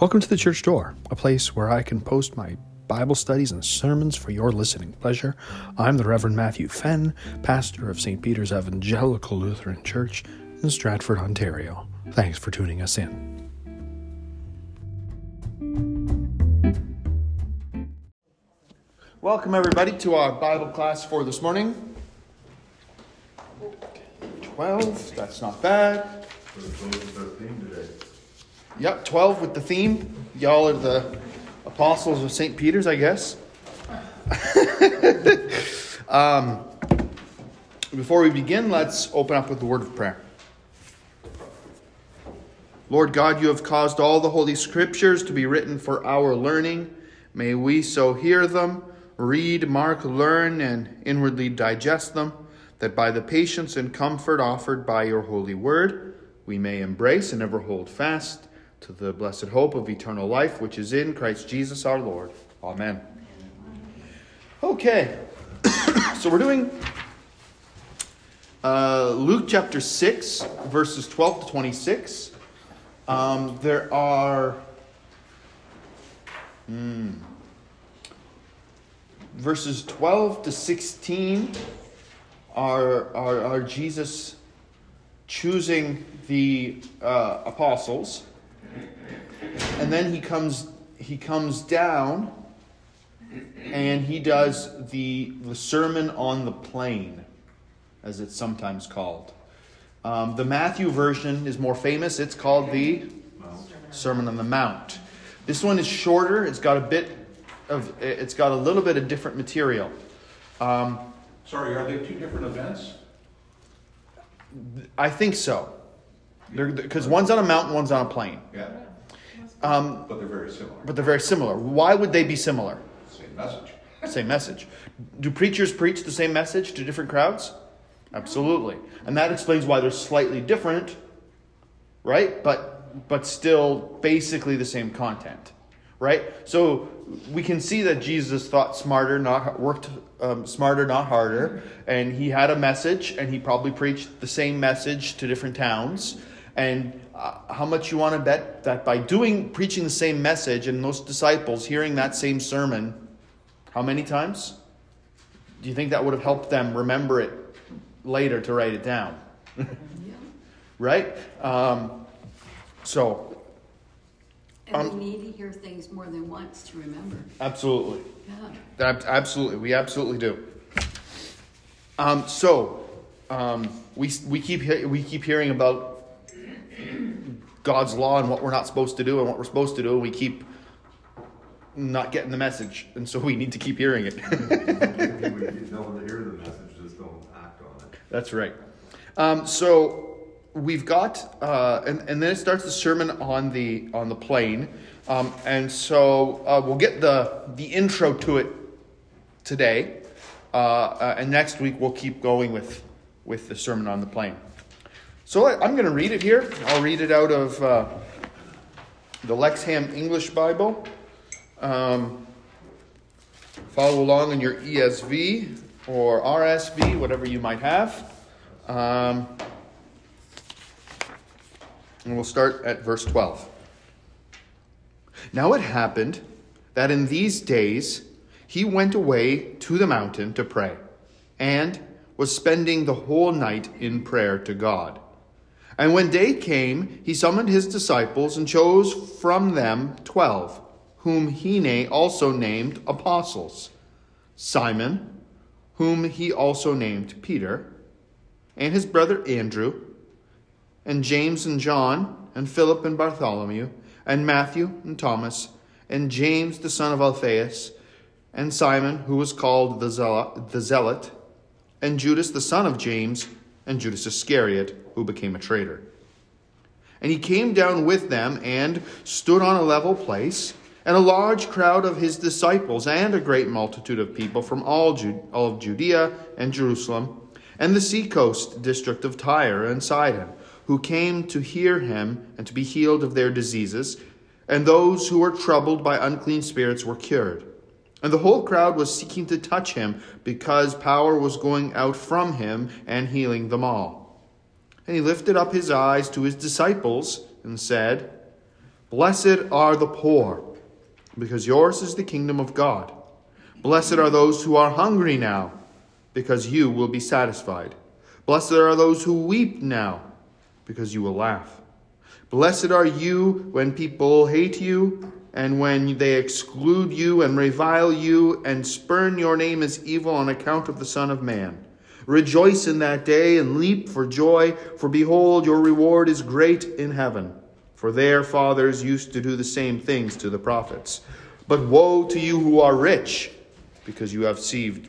Welcome to the church door, a place where I can post my Bible studies and sermons for your listening pleasure. I'm the Reverend Matthew Fenn, pastor of St. Peter's Evangelical Lutheran Church in Stratford, Ontario. Thanks for tuning us in. Welcome, everybody, to our Bible class for this morning. 12, that's not bad. Yep, 12 with the theme. Y'all are the apostles of St. Peter's, I guess. um, before we begin, let's open up with the word of prayer. Lord God, you have caused all the Holy Scriptures to be written for our learning. May we so hear them, read, mark, learn, and inwardly digest them, that by the patience and comfort offered by your holy word, we may embrace and ever hold fast to the blessed hope of eternal life, which is in Christ Jesus our Lord. Amen. Okay, so we're doing uh, Luke chapter 6, verses 12 to 26. Um, there are. Hmm, verses 12 to 16 are, are, are Jesus choosing the uh, apostles and then he comes he comes down and he does the the sermon on the plain as it's sometimes called. Um, the matthew version is more famous. It's called the sermon on the mount. This one is shorter. It's got a bit of it's got a little bit of different material. Um, Sorry, are they two different events? i think so because one's on a mountain one's on a plain. Yeah. Um, But they're very similar. but they're very similar why would they be similar Same message. Same message. Do preachers preach the same message to different crowds? Absolutely. And that explains why they're slightly different, right? But but still basically the same content, right? So we can see that Jesus thought smarter, not worked um, smarter, not harder, and he had a message, and he probably preached the same message to different towns. And uh, how much you want to bet that by doing preaching the same message and those disciples hearing that same sermon how many times? Do you think that would have helped them remember it later to write it down? right? Um, so, And Um, we need to hear things more than once to remember. absolutely. Yeah. Ab- Absolutely. We absolutely do. Um, so, um, we, we, keep, we keep hearing about God's law and what we're not supposed to do and what we're supposed to do, and we keep not getting the message. And so we need to keep hearing it. we hear the message, just don't act on it. That's right. Um, so we've got, uh, and, and then it starts the sermon on the on the plain, um, and so uh, we'll get the the intro to it today, uh, uh, and next week we'll keep going with with the sermon on the plain. So I'm going to read it here. I'll read it out of uh, the Lexham English Bible. Um, follow along in your ESV or RSV, whatever you might have. Um, and we'll start at verse 12. Now it happened that in these days he went away to the mountain to pray, and was spending the whole night in prayer to God. And when day came, he summoned his disciples and chose from them twelve, whom he also named apostles. Simon, whom he also named Peter, and his brother Andrew, and James and John, and Philip and Bartholomew, and Matthew and Thomas, and James the son of Alphaeus, and Simon, who was called the Zealot, the Zealot, and Judas the son of James, and Judas Iscariot, who became a traitor. And he came down with them and stood on a level place, and a large crowd of his disciples, and a great multitude of people from all, all of Judea and Jerusalem, and the seacoast district of Tyre and Sidon, who came to hear him and to be healed of their diseases, and those who were troubled by unclean spirits were cured. And the whole crowd was seeking to touch him, because power was going out from him and healing them all. And he lifted up his eyes to his disciples and said, Blessed are the poor, because yours is the kingdom of God. Blessed are those who are hungry now, because you will be satisfied. Blessed are those who weep now, because you will laugh. Blessed are you when people hate you, and when they exclude you and revile you, and spurn your name as evil on account of the Son of Man. Rejoice in that day and leap for joy, for behold, your reward is great in heaven. For their fathers used to do the same things to the prophets. But woe to you who are rich, because you have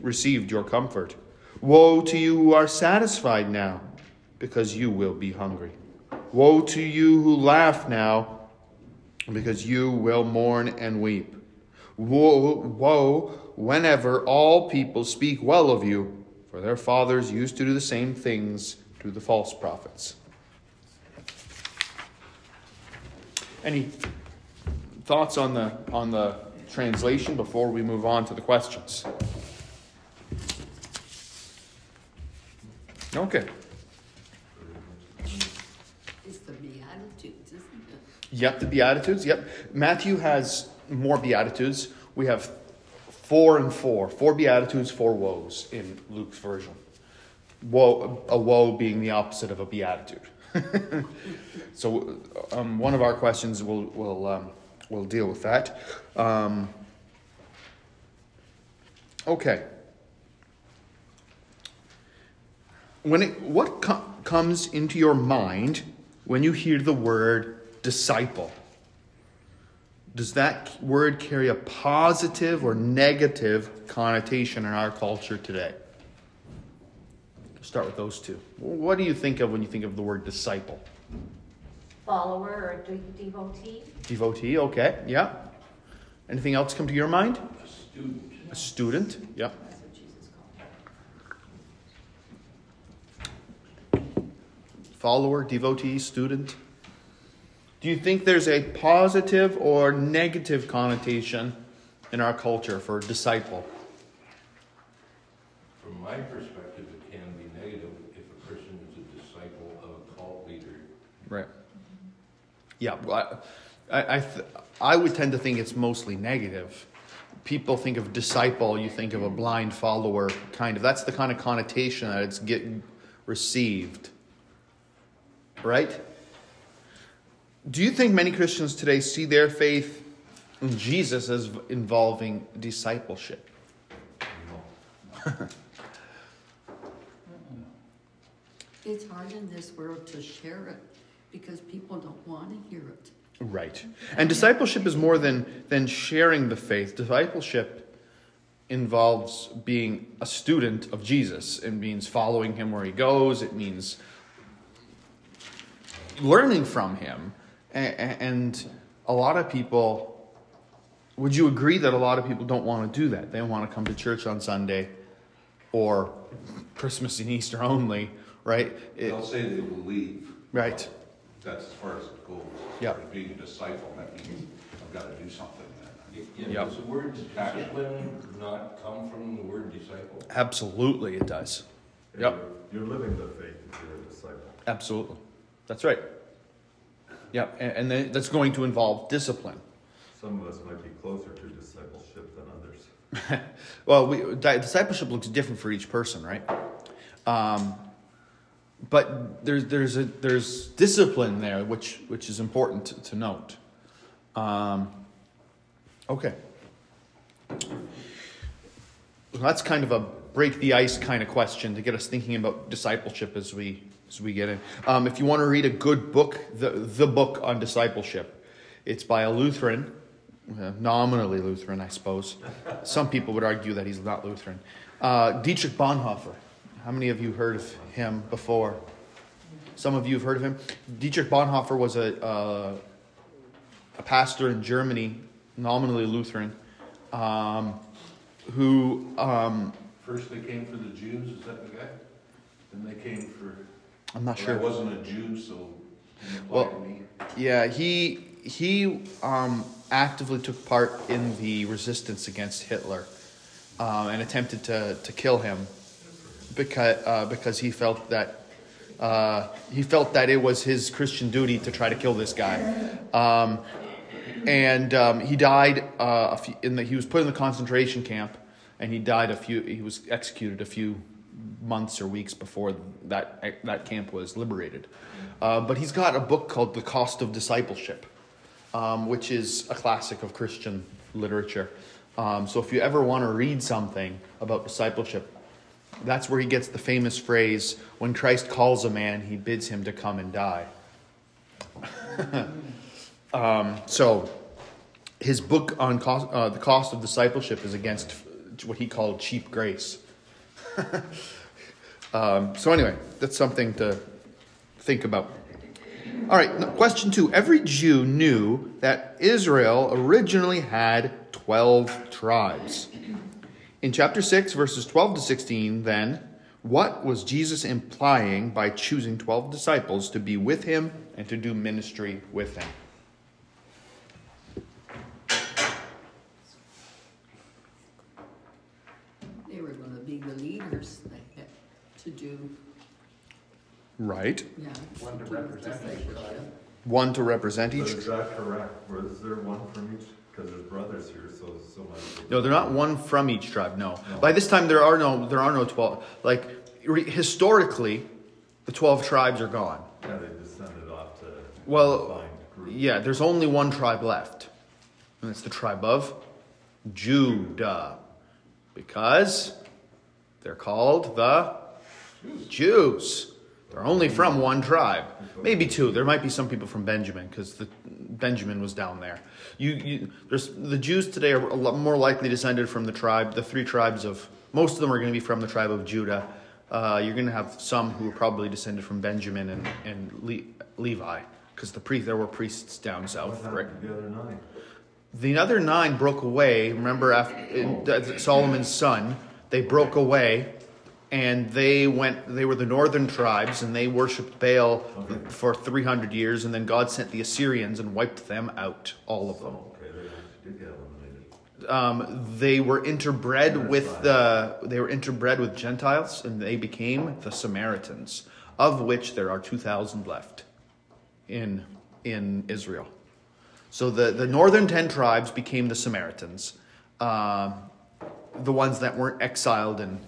received, your comfort. Woe to you who are satisfied now, because you will be hungry. Woe to you who laugh now, because you will mourn and weep. Woe, woe whenever all people speak well of you, for their fathers used to do the same things to the false prophets. Any thoughts on the on the translation before we move on to the questions? Okay. It's the Beatitudes, isn't it? Yep, the Beatitudes. Yep. Matthew has more Beatitudes. We have four and four. Four Beatitudes, four woes in Luke's version. Woe, a woe being the opposite of a beatitude. so, um, one of our questions will will um, will deal with that. Um, okay. When it, what co- comes into your mind when you hear the word disciple? Does that word carry a positive or negative connotation in our culture today? Start with those two. What do you think of when you think of the word disciple? follower or de- devotee. Devotee, okay, yeah. Anything else come to your mind? A student. A student, yeah. That's what Jesus called Follower, devotee, student. Do you think there's a positive or negative connotation in our culture for disciple? From my perspective, it can be negative if a person is a disciple of a cult leader. Right. Yeah, well, I, I, th- I would tend to think it's mostly negative. People think of disciple, you think of a blind follower, kind of. That's the kind of connotation that it's getting received. Right? Do you think many Christians today see their faith in Jesus as involving discipleship? It's hard in this world to share it because people don't want to hear it. Right. And discipleship is more than, than sharing the faith. Discipleship involves being a student of Jesus. It means following him where he goes, it means learning from him. A- a- And a lot of people, would you agree that a lot of people don't want to do that? They don't want to come to church on Sunday or Christmas and Easter only, right? It- They'll say they will leave. right. That's as far as it goes. Yeah. Being a disciple, that means I've got to do something. Yeah, Yep. Does the word discipline not come from the word disciple? Absolutely, it does. And Yep. You're you're living the faith if you're a disciple. Absolutely. That's right. Yep, and, and that's going to involve discipline. Some of us might be closer to discipleship than others. Well, we, di- discipleship looks different for each person, right? Um, but there's there's a there's discipline there, which which is important to, to note. Um, okay, Well, that's kind of a break the ice kind of question to get us thinking about discipleship as we as we get in. Um, if you want to read a good book, the the book on discipleship, it's by a Lutheran, uh, nominally Lutheran, I suppose. Some people would argue that he's not Lutheran. Uh, Dietrich Bonhoeffer. How many of you heard of him before? Some of you have heard of him. Dietrich Bonhoeffer was a uh, a pastor in Germany, nominally Lutheran, um, who um, First they came for the Jews, is that the guy? Then they came for, I'm not sure. I wasn't a Jew, so it didn't apply Well, me. Yeah, he he um, actively took part in the resistance against Hitler um, and attempted to, to kill him because uh, because he felt that uh, he felt that it was his Christian duty to try to kill this guy. Um, and um, he died. Uh, a few, in the, he was put in the concentration camp, and he died a few. He was executed a few months or weeks before that that camp was liberated. Uh, but he's got a book called The Cost of Discipleship, um, which is a classic of Christian literature. Um, so if you ever want to read something about discipleship, that's where he gets the famous phrase when Christ calls a man, he bids him to come and die. um, so his book on cost, uh, the cost of discipleship is against what he called cheap grace. um, so, anyway, that's something to think about. All right, question two. Every Jew knew that Israel originally had 12 tribes. In chapter 6, verses 12 to 16, then, what was Jesus implying by choosing 12 disciples to be with him and to do ministry with him? They were gonna be the leaders that had to do, Right. yeah. One to do represent each discipleship. tribe. One to represent But each. is that correct? Or is there one from each? Because there's brothers here, so, so much. No, they're not one from each tribe. No. By this time, there are no there are no twelve. Like re- historically, the twelve tribes are gone. Yeah, they descended off to. Well, defined group. Yeah, there's only one tribe left, and it's the tribe of Judah, because they're called the Jews. They're only from one tribe, maybe two. There might be some people from Benjamin, because the Benjamin was down there. You, you, there's the Jews today are a lot more likely descended from the tribe, the three tribes of. Most of them are going to be from the tribe of Judah. Uh, you're going to have some who are probably descended from Benjamin and and Le, Levi, because the priest there were priests down south. Right? the other nine? The other nine broke away. Remember, after in, Solomon's son, they broke away, and they went. They were the northern tribes, and they worshipped Baal Okay. for three hundred years, and then God sent the Assyrians and wiped them out, all of them. They actually did get eliminated. Um, they were interbred with the. They were interbred with Gentiles, and they became the Samaritans, of which there are two thousand left in in Israel. So the, the northern ten tribes became the Samaritans, um, the ones that weren't exiled and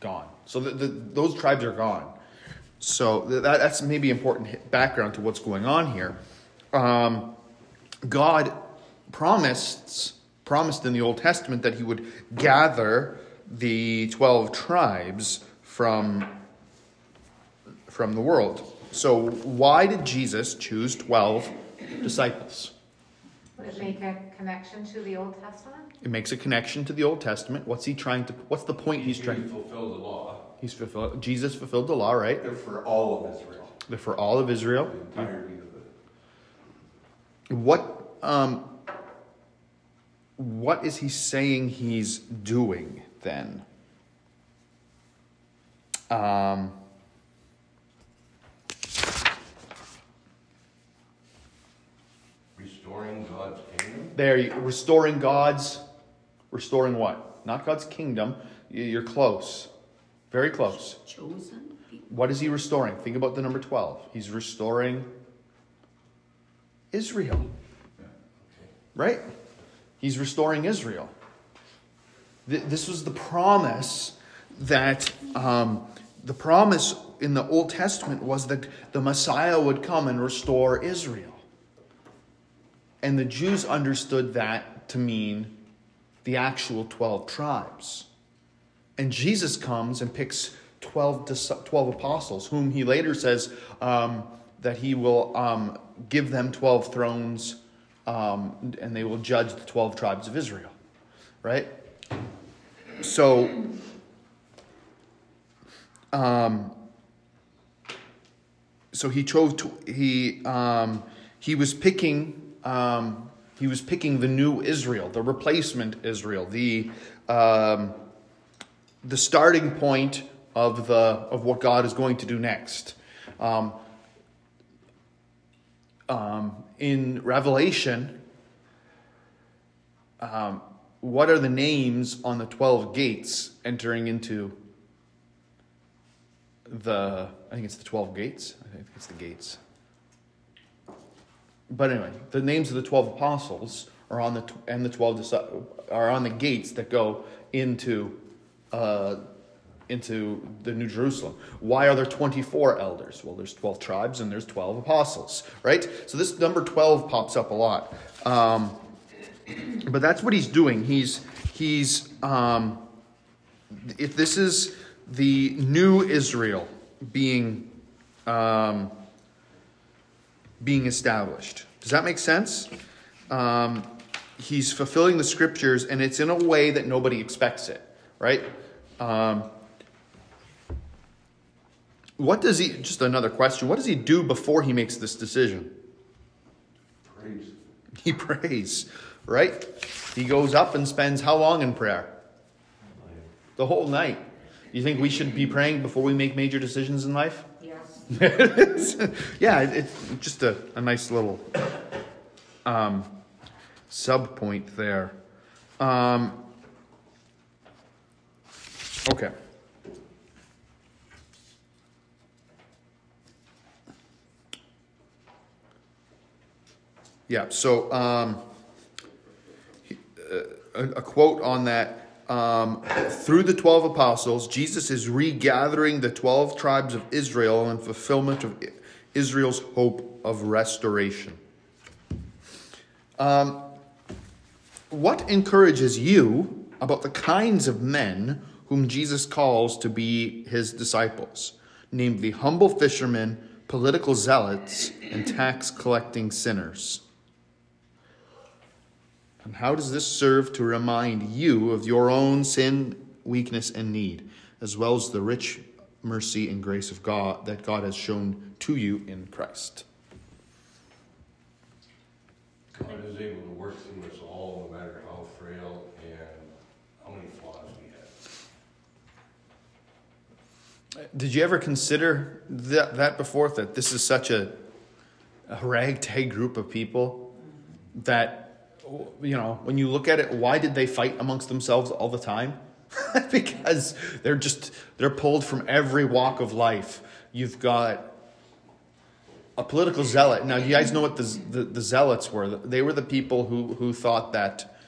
gone. So the, the, those tribes are gone. So that, that's maybe important background to what's going on here. Um, God promised promised in the Old Testament that He would gather the twelve tribes from from the world. So why did Jesus choose twelve disciples? Would it make a connection to the Old Testament? It makes a connection to the Old Testament. What's he trying to? What's the point he's He trying? fulfill the law. He's fulfilled. Jesus fulfilled the law, right? They're for all of Israel, They're for all of Israel. the entirety of it. What um, what is he saying he's doing then? Um, Restoring God's kingdom. there, restoring God's, restoring what? Not God's kingdom. You- You're close, very close. Chosen people. What is he restoring? Think about the number twelve. He's restoring Israel, right? He's restoring Israel. This was the promise that um, the promise in the Old Testament was that the Messiah would come and restore Israel. And the Jews understood that to mean the actual 12 tribes. And Jesus comes and picks 12, 12 apostles, whom he later says um, that he will um, give them 12 thrones um, and they will judge the 12 tribes of Israel. Right? So, um, so he chose to, he, um, he was picking um, he was picking the new Israel, the replacement Israel, the um, the starting point of the of what God is going to do next. Um, um, in Revelation, um, what are the names on the twelve gates entering into the? I think it's the twelve gates. I think it's the gates. But anyway, the names of the 12 apostles are on the, and the 12 disci- are on the gates that go into, uh, into the New Jerusalem. Why are there 24 elders? Well, there's 12 tribes and there's 12 apostles, right? So this number 12 pops up a lot. Um, but that's what he's doing. He's, he's, um, if this is the new Israel being, um, being established. Does that make sense? Um, he's fulfilling the scriptures, and it's in a way that nobody expects it, right? Um, what does he? Just another question. What does he do before he makes this decision? Praise. He prays, right? He goes up and spends how long in prayer? The whole night. You think we should be praying before we make major decisions in life? Yeah, it- it's just a, a nice little um, sub point there. Um, okay. Yeah, so um, uh, a, a quote on that. Um, through the 12 apostles, Jesus is regathering the 12 tribes of Israel in fulfillment of Israel's hope of restoration. Um, what encourages you about the kinds of men whom Jesus calls to be his disciples, namely humble fishermen, political zealots, and tax collecting sinners? And how does this serve to remind you of your own sin, weakness, and need, as well as the rich mercy and grace of God that God has shown to you in Christ? God is able to work through us all, no matter how frail and how many flaws we have. Did you ever consider that, that before? That this is such a, a ragtag group of people that, you know, when you look at it, why did they fight amongst themselves all the time? because they're just, they're pulled from every walk of life. You've got a political zealot. Now, you guys know what the, the, the zealots were. They were the people who, who thought that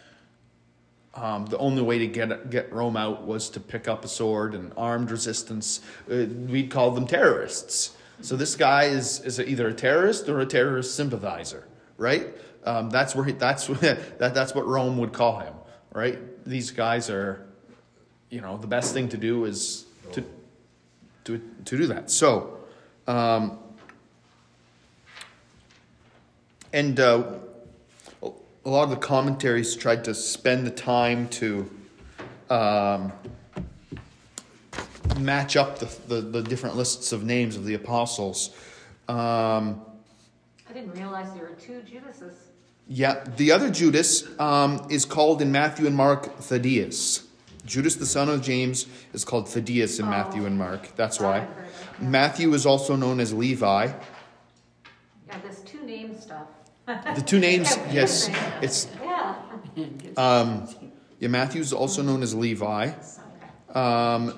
um, the only way to get get Rome out was to pick up a sword and armed resistance. Uh, we'd call them terrorists. So this guy is is either a terrorist or a terrorist sympathizer, right? Um, that's where he, that's that that's what Rome would call him, right? These guys are, you know, the best thing to do is to to to do that. So. Um, and uh, a lot of the commentaries tried to spend the time to um, match up the, the, the different lists of names of the apostles. Um, I didn't realize there were two Judases. Yeah, the other Judas um, is called in Matthew and Mark Thaddeus. Judas, the son of James, is called Thaddeus in Matthew and Mark. That's why. Of, yeah. Matthew is also known as Levi. Yeah, this two name stuff. The two names, yes, it's Yeah. um, yeah. Matthew's also known as Levi. Um,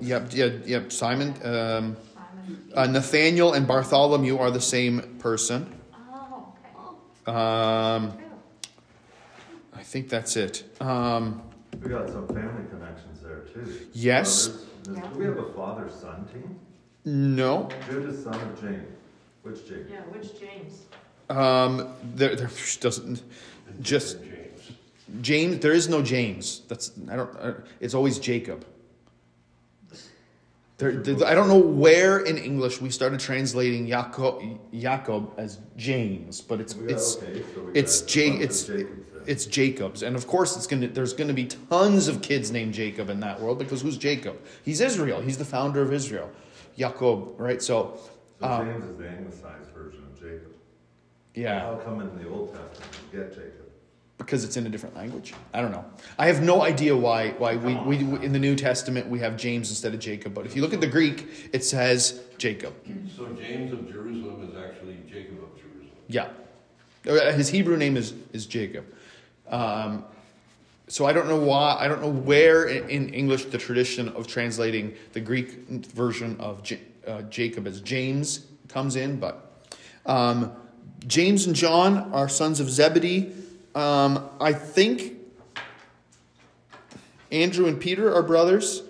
yep, yeah, yep. Simon, um, uh, Nathaniel, and Bartholomew are the same person. Okay. Um, I think that's it. Um, We got some family connections there too. Yes. Brothers. Does- Yeah. Do we have a father-son team? no, Judas, son of James. Which James? Yeah, which James? um, there, there doesn't. Just James. James. There is no James. That's I don't. Uh, it's always Jacob. I don't know where in English we started translating Jacob, Jacob as James, but it's got- it's okay, so it's got a Ja- bunch of it's Jacobs it's Jacob's, and of course it's gonna there's gonna be tons of kids named Jacob in that world because who's Jacob? He's Israel. He's the founder of Israel, Jacob, right? So, So um, James is the anglicized version of Jacob. yeah, How come in the Old Testament you get Jacob? Because it's in a different language. I don't know. I have no idea why why we, we in the New Testament we have James instead of Jacob. But if you look at the Greek, it says Jacob. So James of Jerusalem is actually Jacob of Jerusalem. Yeah, Uh, his Hebrew name is is Jacob. Um, so I don't know why. I don't know where in, in English the tradition of translating the Greek version of J, uh, Jacob as James comes in, but um, James and John are sons of Zebedee. Um, I think Andrew and Peter are brothers.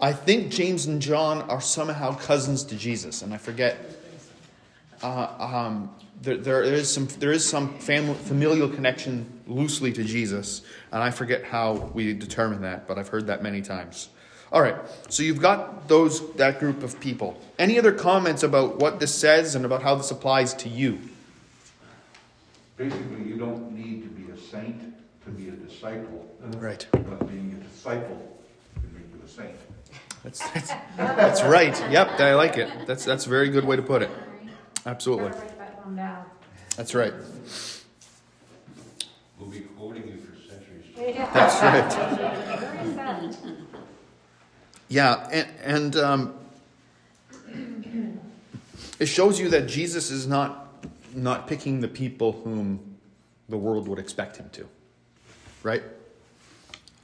I think James and John are somehow cousins to Jesus, and I forget. Uh, um, there, there is some there is some family, familial connection loosely to Jesus, and I forget how we determine that, but I've heard that many times. All right, so you've got those that group of people. Any other comments about what this says and about how this applies to you? Basically, you don't need saint to be a disciple, Right. but being a disciple can make you a saint. That's, that's, that's right. Yep, I like it. That's that's a very good way to put it. Absolutely. Gotta write that one down. That's right. We'll be quoting you for centuries. That's right. Yeah, and, and um, it shows you that Jesus is not not picking the people whom the world would expect him to, right?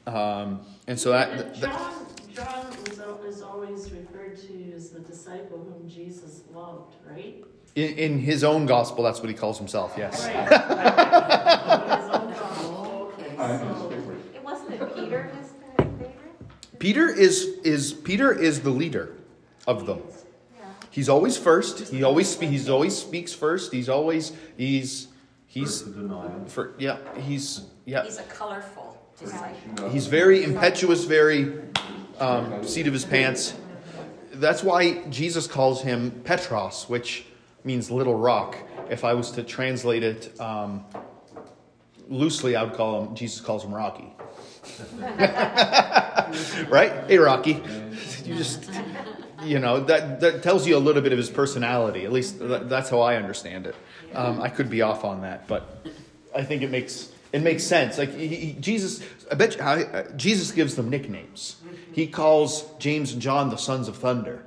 Um, and so that, that John, John was, is always referred to as the disciple whom Jesus loved, right? in, in his own gospel, that's what he calls himself. Yes. Right. His own gospel, okay, so. It wasn't it Peter his favorite? Peter is is Peter is the leader of them. Yeah. He's always first. He always spe- he's always speaks first. He's always he's he's First to for yeah he's yeah He's a colorful disciple. he's very impetuous, very um, seat of his pants. That's why Jesus calls him Petros, which means little rock. If I was to translate it um, loosely, I would call him Jesus calls him Rocky. right? Hey, Rocky. You just you know that that tells you a little bit of his personality. At least that, that's how I understand it. Um, I could be off on that, but I think it makes it makes sense. Like he, he- Jesus, I bet you, I, uh, Jesus gives them nicknames. He calls James and John the sons of thunder.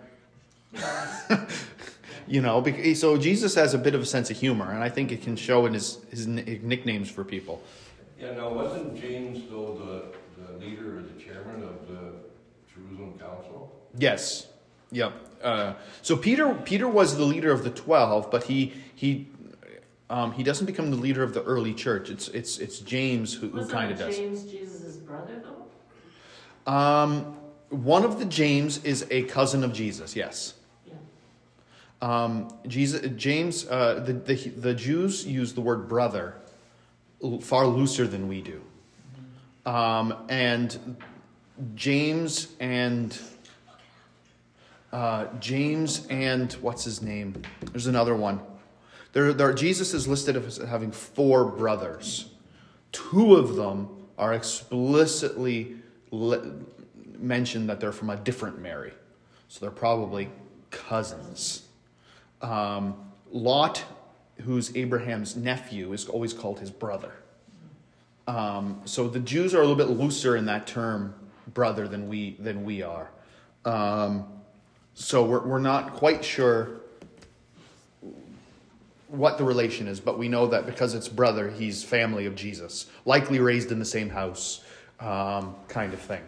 you know, so Jesus has a bit of a sense of humor, and I think it can show in his his ni- nicknames for people. Yeah, now, wasn't James though the, the leader or the chairman of the Jerusalem Council? Yes. Yep. Uh, so Peter Peter was the leader of the twelve, but he he um, he doesn't become the leader of the early church. It's it's it's James who, who kind of does. James Jesus' brother though? Um, one of the James is a cousin of Jesus. Yes. Yeah. Um, Jesus James uh, the, the the Jews use the word brother far looser than we do, um, and James and uh, James and what's his name? There's another one. There, there, Jesus is listed as having four brothers. Two of them are explicitly le- mentioned that they're from a different Mary, so they're probably cousins. Um, Lot, who's Abraham's nephew, is always called his brother. Um, so the Jews are a little bit looser in that term, brother, than we than we are. Um, so we're we're not quite sure what the relation is, but we know that because it's brother, he's family of Jesus, likely raised in the same house, um, kind of thing.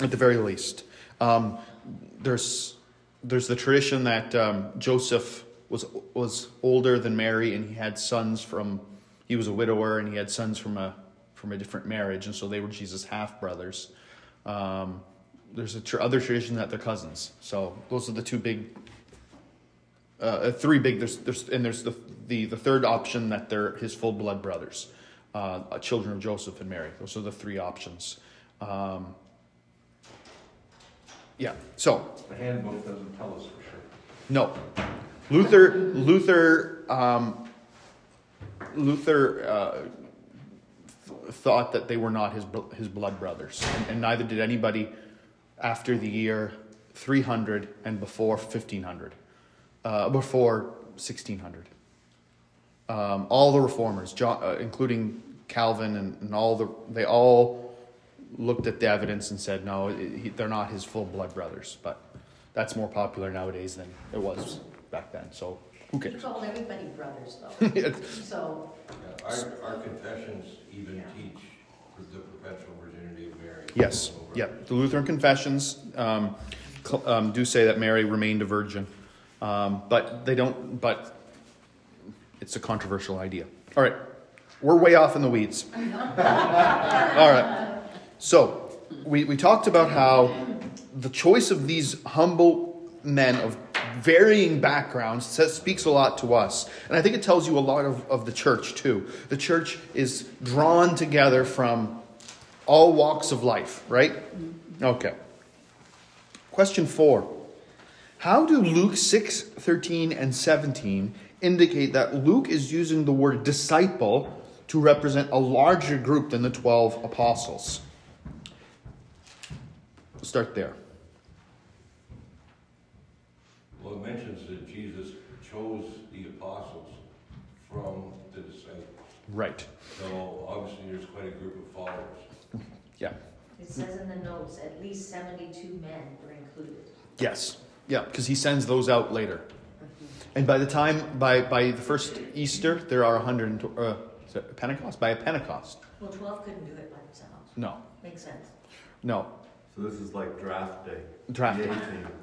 At the very least, um, there's there's the tradition that um, Joseph was was older than Mary, and he had sons from he was a widower, and he had sons from a from a different marriage, and so they were Jesus' half brothers. Um, there's a tr- other tradition that they're cousins. So those are the two big uh, uh, three big. There's there's and there's the the the third option that they're his full blood brothers, uh, uh, children of Joseph and Mary. Those are the three options. Um, yeah. So The handbook doesn't tell us for sure. no, Luther Luther um, Luther uh, th- thought that they were not his bl- his blood brothers, and, and neither did anybody after the year 300 and before 1500, uh, before 1600. Um, all the reformers, John, uh, including Calvin and, and all the, they all looked at the evidence and said, no, it, he, they're not his full blood brothers. But that's more popular nowadays than it was back then. So who He called everybody brothers though, so, Yeah, Our, our confessions even teach the perpetual virginity of Mary. yes, yeah. The Lutheran confessions um, cl- um, do say that Mary remained a virgin, um, but they don't. But it's a controversial idea. All right, we're way off in the weeds. All right, so we, we talked about how the choice of these humble men of varying backgrounds says, speaks a lot to us. And I think it tells you a lot of, of the church, too. The church is drawn together from all walks of life, right? Okay. Question four. How do Luke 6, 13, and 17 indicate that Luke is using the word disciple to represent a larger group than the 12 apostles? We'll start there. Well, it mentions that Jesus chose the apostles from the disciples. Right. So obviously, there's quite a group of followers. Yeah. It says in the notes, at least seventy-two men were included. Yes. Yeah, because he sends those out later. And by the time, by, by the first Easter, there are 100, and, uh, is it Pentecost? By a Pentecost. Well, twelve couldn't do it by themselves. No, Makes sense. no. So this is like draft day. Draft day.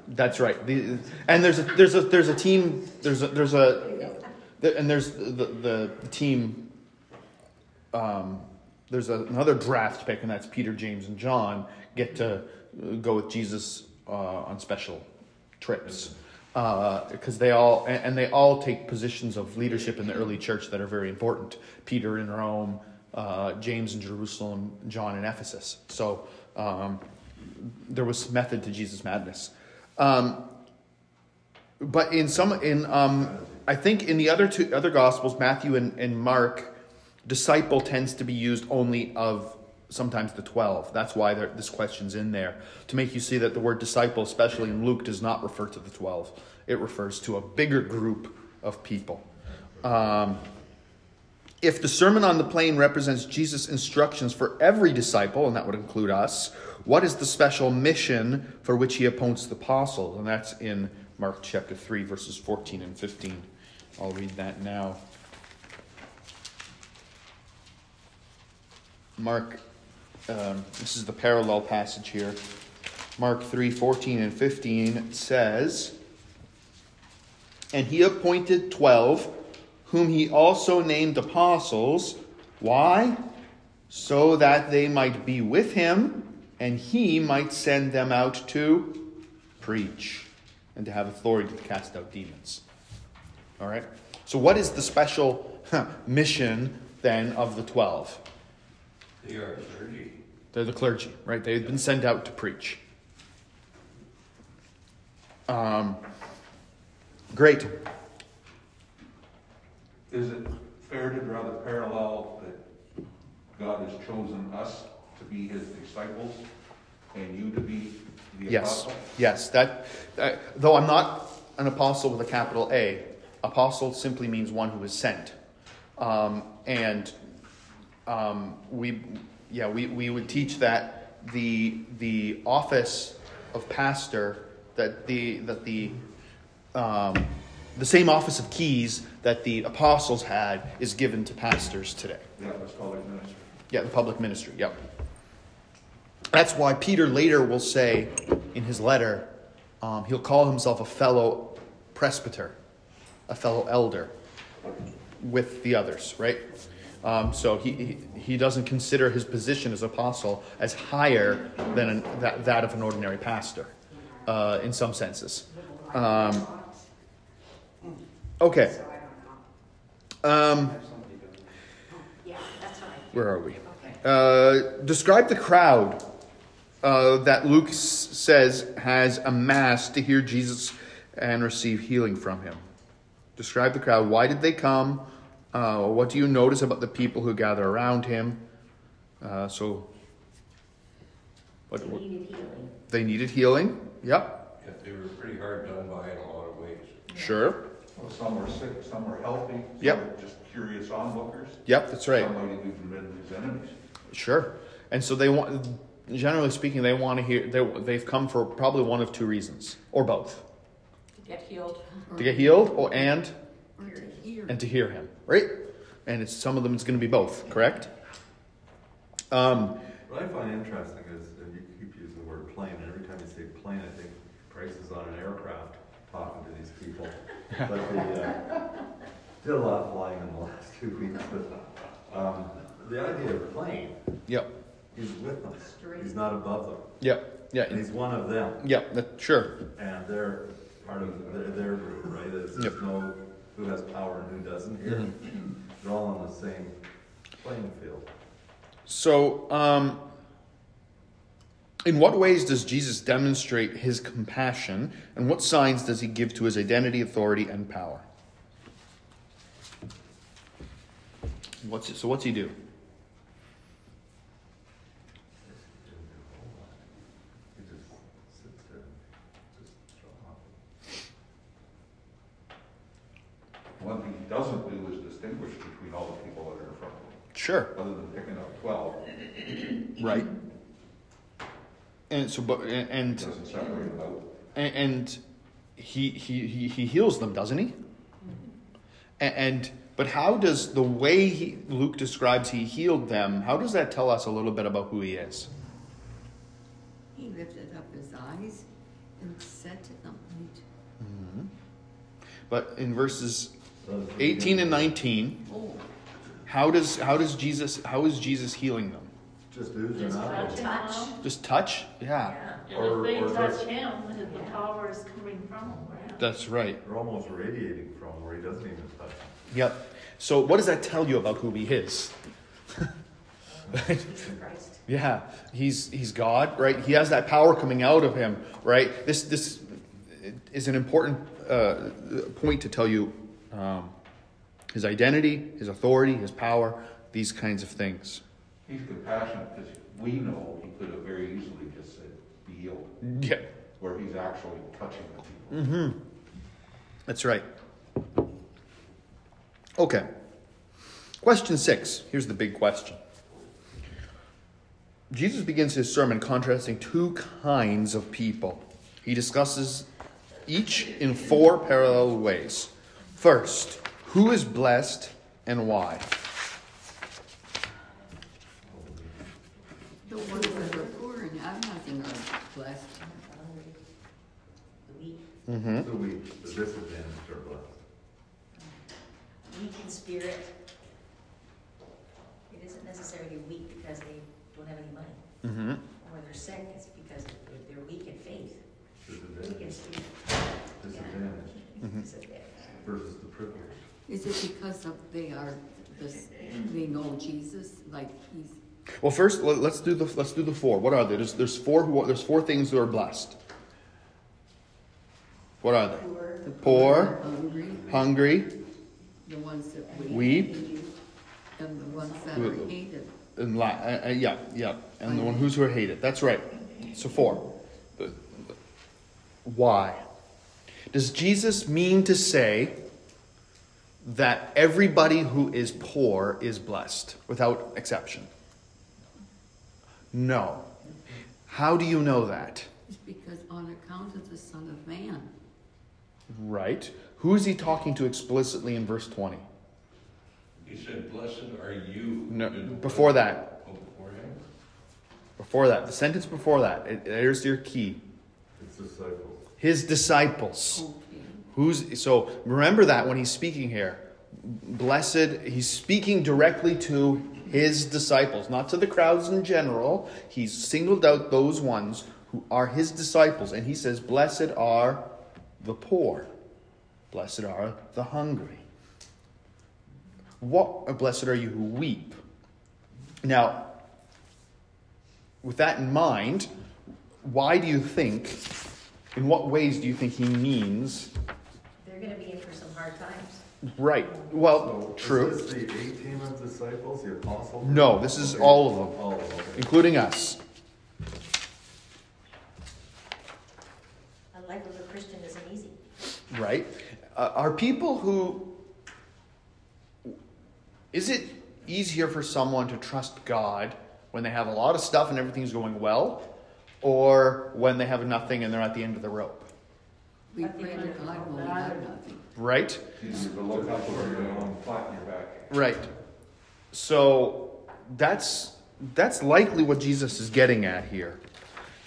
That's right. The, and there's a, there's a, there's a team, there's a, there's a, the- and there's the, the, the team, um, there's a, another draft pick, and that's Peter, James, and John get to uh, go with Jesus uh, on special trips. Because they all, and, and they all take positions of leadership in the early church that are very important. Peter in Rome, uh, James in Jerusalem, John in Ephesus. So um, there was method to Jesus' madness. Um, but in some, in um, I think in the other two other gospels, Matthew and, and Mark, disciple tends to be used only of sometimes the twelve. That's why this question's in there to make you see that the word disciple, especially in Luke, does not refer to the twelve. It refers to a bigger group of people. Um, if the Sermon on the Plain represents Jesus' instructions for every disciple, and that would include us, what is the special mission for which he appoints the apostles? And that's in Mark chapter 3, verses 14 and 15. I'll read that now. Mark, um, this is the parallel passage here. Mark 3, 14 and 15 says, And he appointed twelve whom he also named apostles. Why? So that they might be with him, and he might send them out to preach and to have authority to cast out demons. All right? So, what is the special mission then of the 12? They are clergy. They're the clergy, right? They've been sent out to preach. Um, great. Is it fair to draw the parallel that God has chosen us to be his disciples and you to be the Yes, apostle? yes. That, uh, though I'm not an apostle with a capital A, apostle simply means one who is sent. Um, and um, we, yeah, we, we would teach that the the office of pastor that the that the um, the same office of keys that the apostles had is given to pastors today. Yeah, let's call it ministry. Yeah, the public ministry. Yep. That's why Peter later will say in his letter, um, he'll call himself a fellow presbyter, a fellow elder with the others, right? Um, so he, he, he doesn't consider his position as apostle as higher than an, that, that of an ordinary pastor uh, in some senses. Um, okay. Um, where are we? Uh, describe the crowd uh, that Luke s- says has amassed to hear Jesus and receive healing from him. Describe the crowd. Why did they come? Uh, what do you notice about the people who gather around him? Uh, so, what, They needed healing. they needed healing. Yep, Yeah, they were pretty hard done by in a lot of ways. sure. Well, some were sick, some were healthy. some Yep. were Just curious onlookers. Yep, that's right. Some might have even been his enemies. Sure. And so they want, generally speaking, they want to hear. They, they've come for probably one of two reasons, or both: To Get healed. To get healed, or and Or to hear. and to hear him, right? And it's some of them. It's going to be both, correct? Um, What I find interesting is, and you keep using the word plane, and every time you say plane, I think Christ is on an aircraft talking to these people. But the, uh, of flying in the last two weeks, but, um, the idea of plane, Yep. he's with them. He's not above them. Yep. Yeah. And he's one of them. Yep. That, sure. And they're part of their, their group, right? There's, Yep. there's no who has power and who doesn't here. They're all on the same playing field. So, um, in what ways does Jesus demonstrate his compassion, and what signs does he give to his identity, authority, and power? What's it, so? What's he do? He just sits there and just draw. One thing he doesn't do is distinguish between all the people that are in front of him, Sure. other than picking up twelve, Right. And so, but he and doesn't separate them out. and, and he, he he he heals them, doesn't he? And, and but how does the way he, Luke describes he healed them? How does that tell us a little bit about who he is? He lifted up his eyes and said to them, mm-hmm. But in verses So it's- 18 and 19, Oh, how does how does Jesus how is Jesus healing them? Just oozing Just out. touch him Touch. out. Just touch? Yeah. Yeah. Or- And if or they touch him, then the power is coming from him, right? That's right. They're almost radiating from where he doesn't even touch them. Yep. So what does that tell you about who he is? Christ. Yeah, he's he's God, right? He has that power coming out of him, right? This this is an important uh, point to tell you um, his identity, his authority, his power, these kinds of things. He's compassionate because we know he could have very easily just said, be healed, Yeah, where he's actually touching the people. Mm-hmm. that's right. Okay. Question six. Here's the big question. Jesus begins his sermon contrasting two kinds of people. He discusses each in four parallel ways. First, who is blessed and why? the ones that are poor and have nothing are blessed. The weak, Mm-hmm. The weak, the disadvantaged are blessed. weak in spirit. It isn't necessarily weak because they don't have any money, Mm-hmm. or they're sick, it's because they're- they're weak in faith, weak in Disadvantaged, spirit. disadvantaged. It's a- versus the privileged. Is it because of they are, this, they know Jesus, like he's, Well, first let- let's do the let's do the four. What are they? There's there's four who are, there's four things who are blessed. What are they? the Poor. hungry, Hungry, the ones that weep, weep, and the ones that Who- are hated. and la- uh, uh, yeah, yeah, and the one who's who are hated. That's right. So four. The- the- Why? Does Jesus mean to say that everybody who is poor is blessed without exception? No. How do you know that? It's because on account of the Son of Man. Right. Who is he talking to explicitly in verse 20? He said, blessed are you. No, before that. Oh, before him? Before that, the sentence before that, it, there's your key. It's disciples. His disciples. Who's so remember that when he's speaking here. Blessed, he's speaking directly to his disciples, not to the crowds in general. He's singled out those ones who are his disciples, and he says, Blessed are the poor, blessed are the hungry. What uh, blessed are you who weep? Now, with that in mind, why do you think, in what ways do you think he means They're gonna be in for some hard times. Right. Well, So, true. Is this the A team of disciples, the apostles? No, this is Okay. all of them. All of them. including us. A life of a Christian isn't easy. Right? Uh, are people who. Is it easier for someone to trust God when they have a lot of stuff and everything's going well, or when they have nothing and they're at the end of the rope? We I think pray to God when we have nothing. Right? Easier to look up where you're on flat in your back. Right. So that's that's likely what Jesus is getting at here.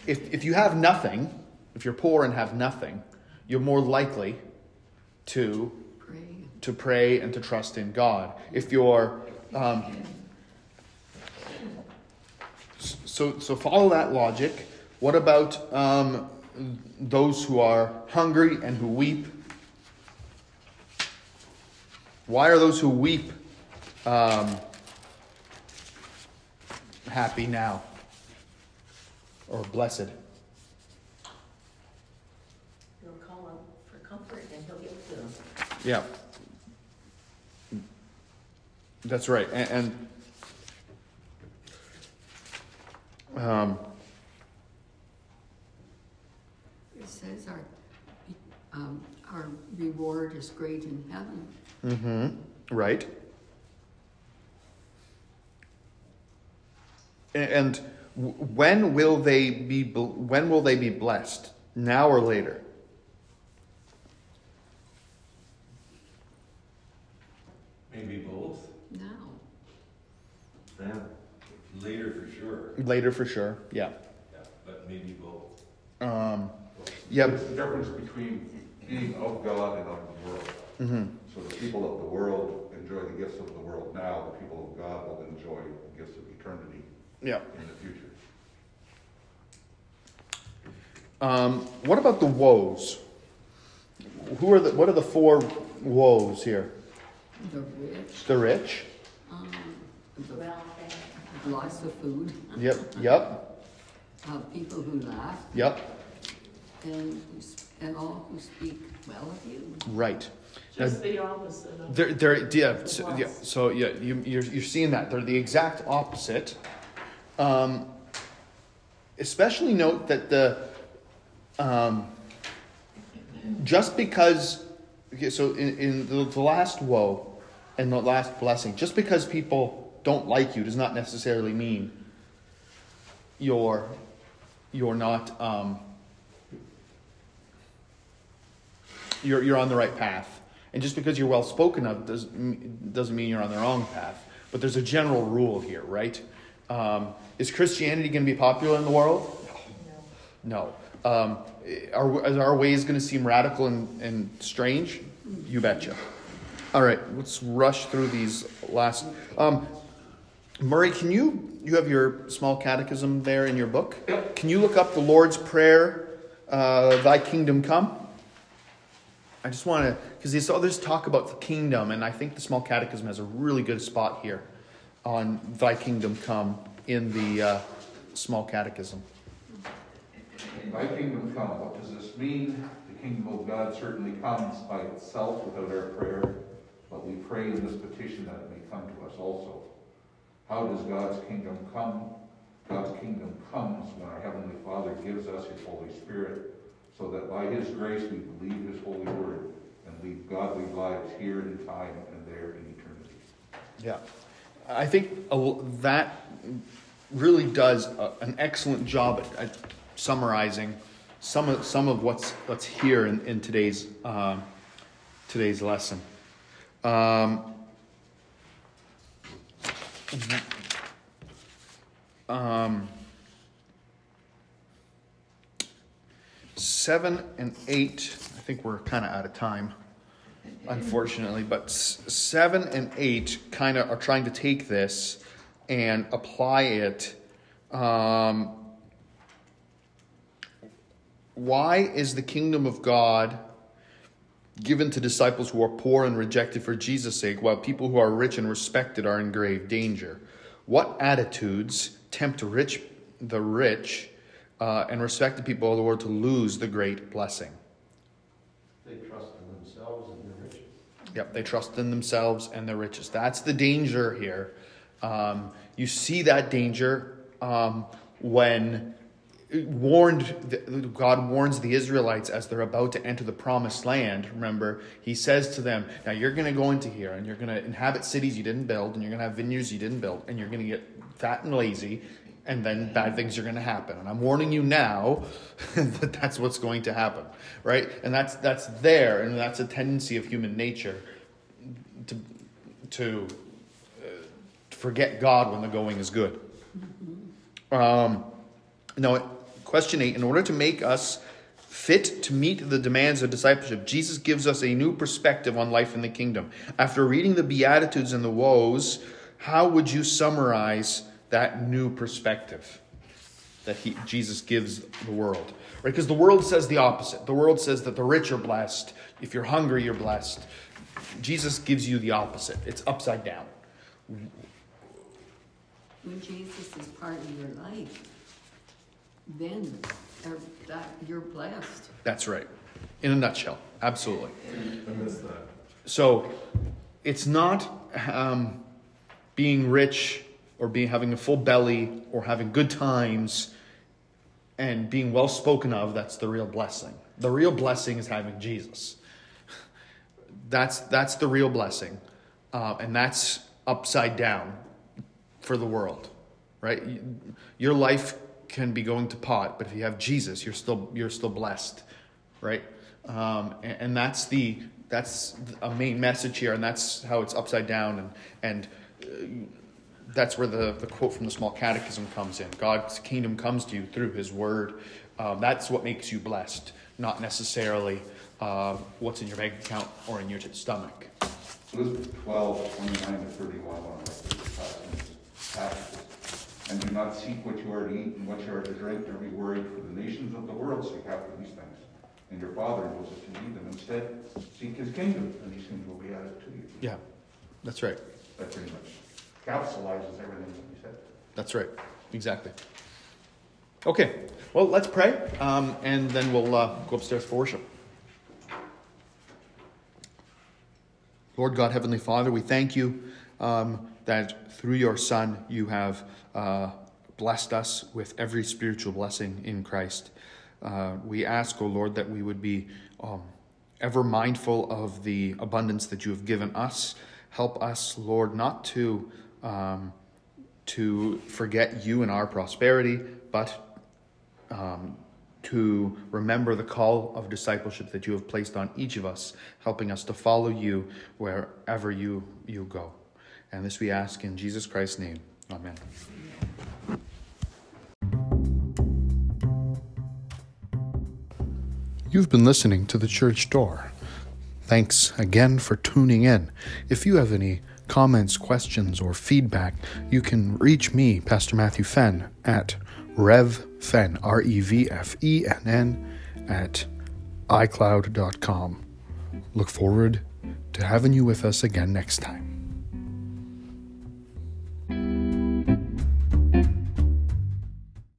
If if you have nothing, if you're poor and have nothing, you're more likely to Pray. to pray and to trust in God. If you're um, so so follow that logic. What about um, those who are hungry and who weep? Why are those who weep um, happy now or blessed? He'll call out for comfort and he'll give it to them. Yeah. That's right. And, and um, It says our, um, our reward is great in heaven. mm-hmm, right. And when will they be when will they be blessed? Now or later? Maybe both, Now, Yeah. later for sure, Later for sure. Yeah. yeah, but maybe both. Um, yep. It's the difference between being of God and of the world. Mm-hmm. So the people of the world enjoy the gifts of the world now, the people of God will enjoy the gifts of eternity Yeah. in the future. Um, what about the woes? Who are the what are the four woes here? the rich, The rich. um, the Welfare. lots of food, Yep. Yep. uh, people who laugh, Yep. And, who s- and all who speak well of you. Right. Just the opposite of. They're, they're yeah, so, yeah, so yeah, you, you're, you're seeing that. They're the exact opposite. Um, especially note that the, um, just because, okay, so in, in the, the last woe and the last blessing, just because people don't like you does not necessarily mean you're, you're not, um, you're, you're on the right path. And just because you're well spoken of does, doesn't mean you're on the wrong path. But there's a general rule here, right? Um, is Christianity going to be popular in the world? No. Um, are, are our ways going to seem radical and, and strange? You betcha. All right, let's rush through these last. Um, Murray, can you you have your small catechism there in your book? Can you look up the Lord's Prayer, uh, "Thy kingdom come"? I just want to because these others talk about the kingdom, and I think the small catechism has a really good spot here on "Thy kingdom come" in the uh, small catechism. Thy kingdom come, what does this mean? The kingdom of God certainly comes by itself without our prayer, but we pray in this petition that it may come to us also. How does God's kingdom come? God's kingdom comes when our Heavenly Father gives us His Holy Spirit, so that by His grace we believe His holy word and lead godly lives here in time and there in eternity. Yeah, I think that really does an excellent job at, at summarizing some of some of what's what's here in, in today's um, today's lesson. Um, um, seven and eight. I think we're kind of out of time unfortunately. But seven and eight kind of are trying to take this and apply it. Um, why is the kingdom of God given to disciples who are poor and rejected for Jesus' sake, while people who are rich and respected are in grave danger? What attitudes tempt rich, the rich uh, and respected people of the world to lose the great blessing? They trust in themselves and their riches. Yep, they trust in themselves and their riches. That's the danger here. Um, you see that danger um, when warned God warns the Israelites as they're about to enter the promised land. Remember, he says to them, "Now you're going to go into here, and you're going to inhabit cities you didn't build, and you're going to have vineyards you didn't build, and you're going to get fat and lazy." And then bad things are going to happen, and I'm warning you now that that's what's going to happen, right? And that's that's there, and that's a tendency of human nature to to uh, forget God when the going is good. Um, now, question eight: In order to make us fit to meet the demands of discipleship. Jesus gives us a new perspective on life in the kingdom. After reading the Beatitudes and the woes, how would you summarize that new perspective that he, Jesus gives the world? Right? Because the world says the opposite. The world says that the rich are blessed. If you're hungry, you're blessed. Jesus gives you the opposite. It's upside down. When Jesus is part of your life, then er, you're blessed. That's right. In a nutshell. Absolutely. I missed that. So it's not um, being rich or being having a full belly or having good times and being well spoken of that's the real blessing. The real blessing is having Jesus. That's that's the real blessing, uh, and that's upside down for the world, right? Your life can be going to pot, but if you have Jesus, you're still you're still blessed, right? Um, and, and that's the that's a main message here, and that's how it's upside down, and and uh, that's where the, the quote from the small catechism comes in. God's kingdom comes to you through His Word. Um, that's what makes you blessed, not necessarily uh, what's in your bank account or in your stomach. Elizabeth 12, 29 to 31 on the passages. And do not seek what you are to eat and what you are to drink, nor be worried, for the nations of the world seek after these things. And your Father knows that you need them. Instead, seek His kingdom, and these things will be added to you. Yeah, that's right. That pretty much everything that you said. That's right. Exactly. Okay, well, let's pray, um, and then we'll uh, go upstairs for worship. Lord God, Heavenly Father, we thank you um, that through your Son you have uh, blessed us with every spiritual blessing in Christ. Uh, we ask, O oh Lord, that we would be um, ever mindful of the abundance that you have given us. Help us, Lord, not to um, to forget you and our prosperity, but um, to remember the call of discipleship that you have placed on each of us, helping us to follow you wherever you, you go. And this we ask in Jesus Christ's name. Amen. You've been listening to The Church Door. Thanks again for tuning in. If you have any comments, questions, or feedback, you can reach me, Pastor Matthew Fenn, at revfenn, R E V F E N N, at iCloud.com. Look forward to having you with us again next time.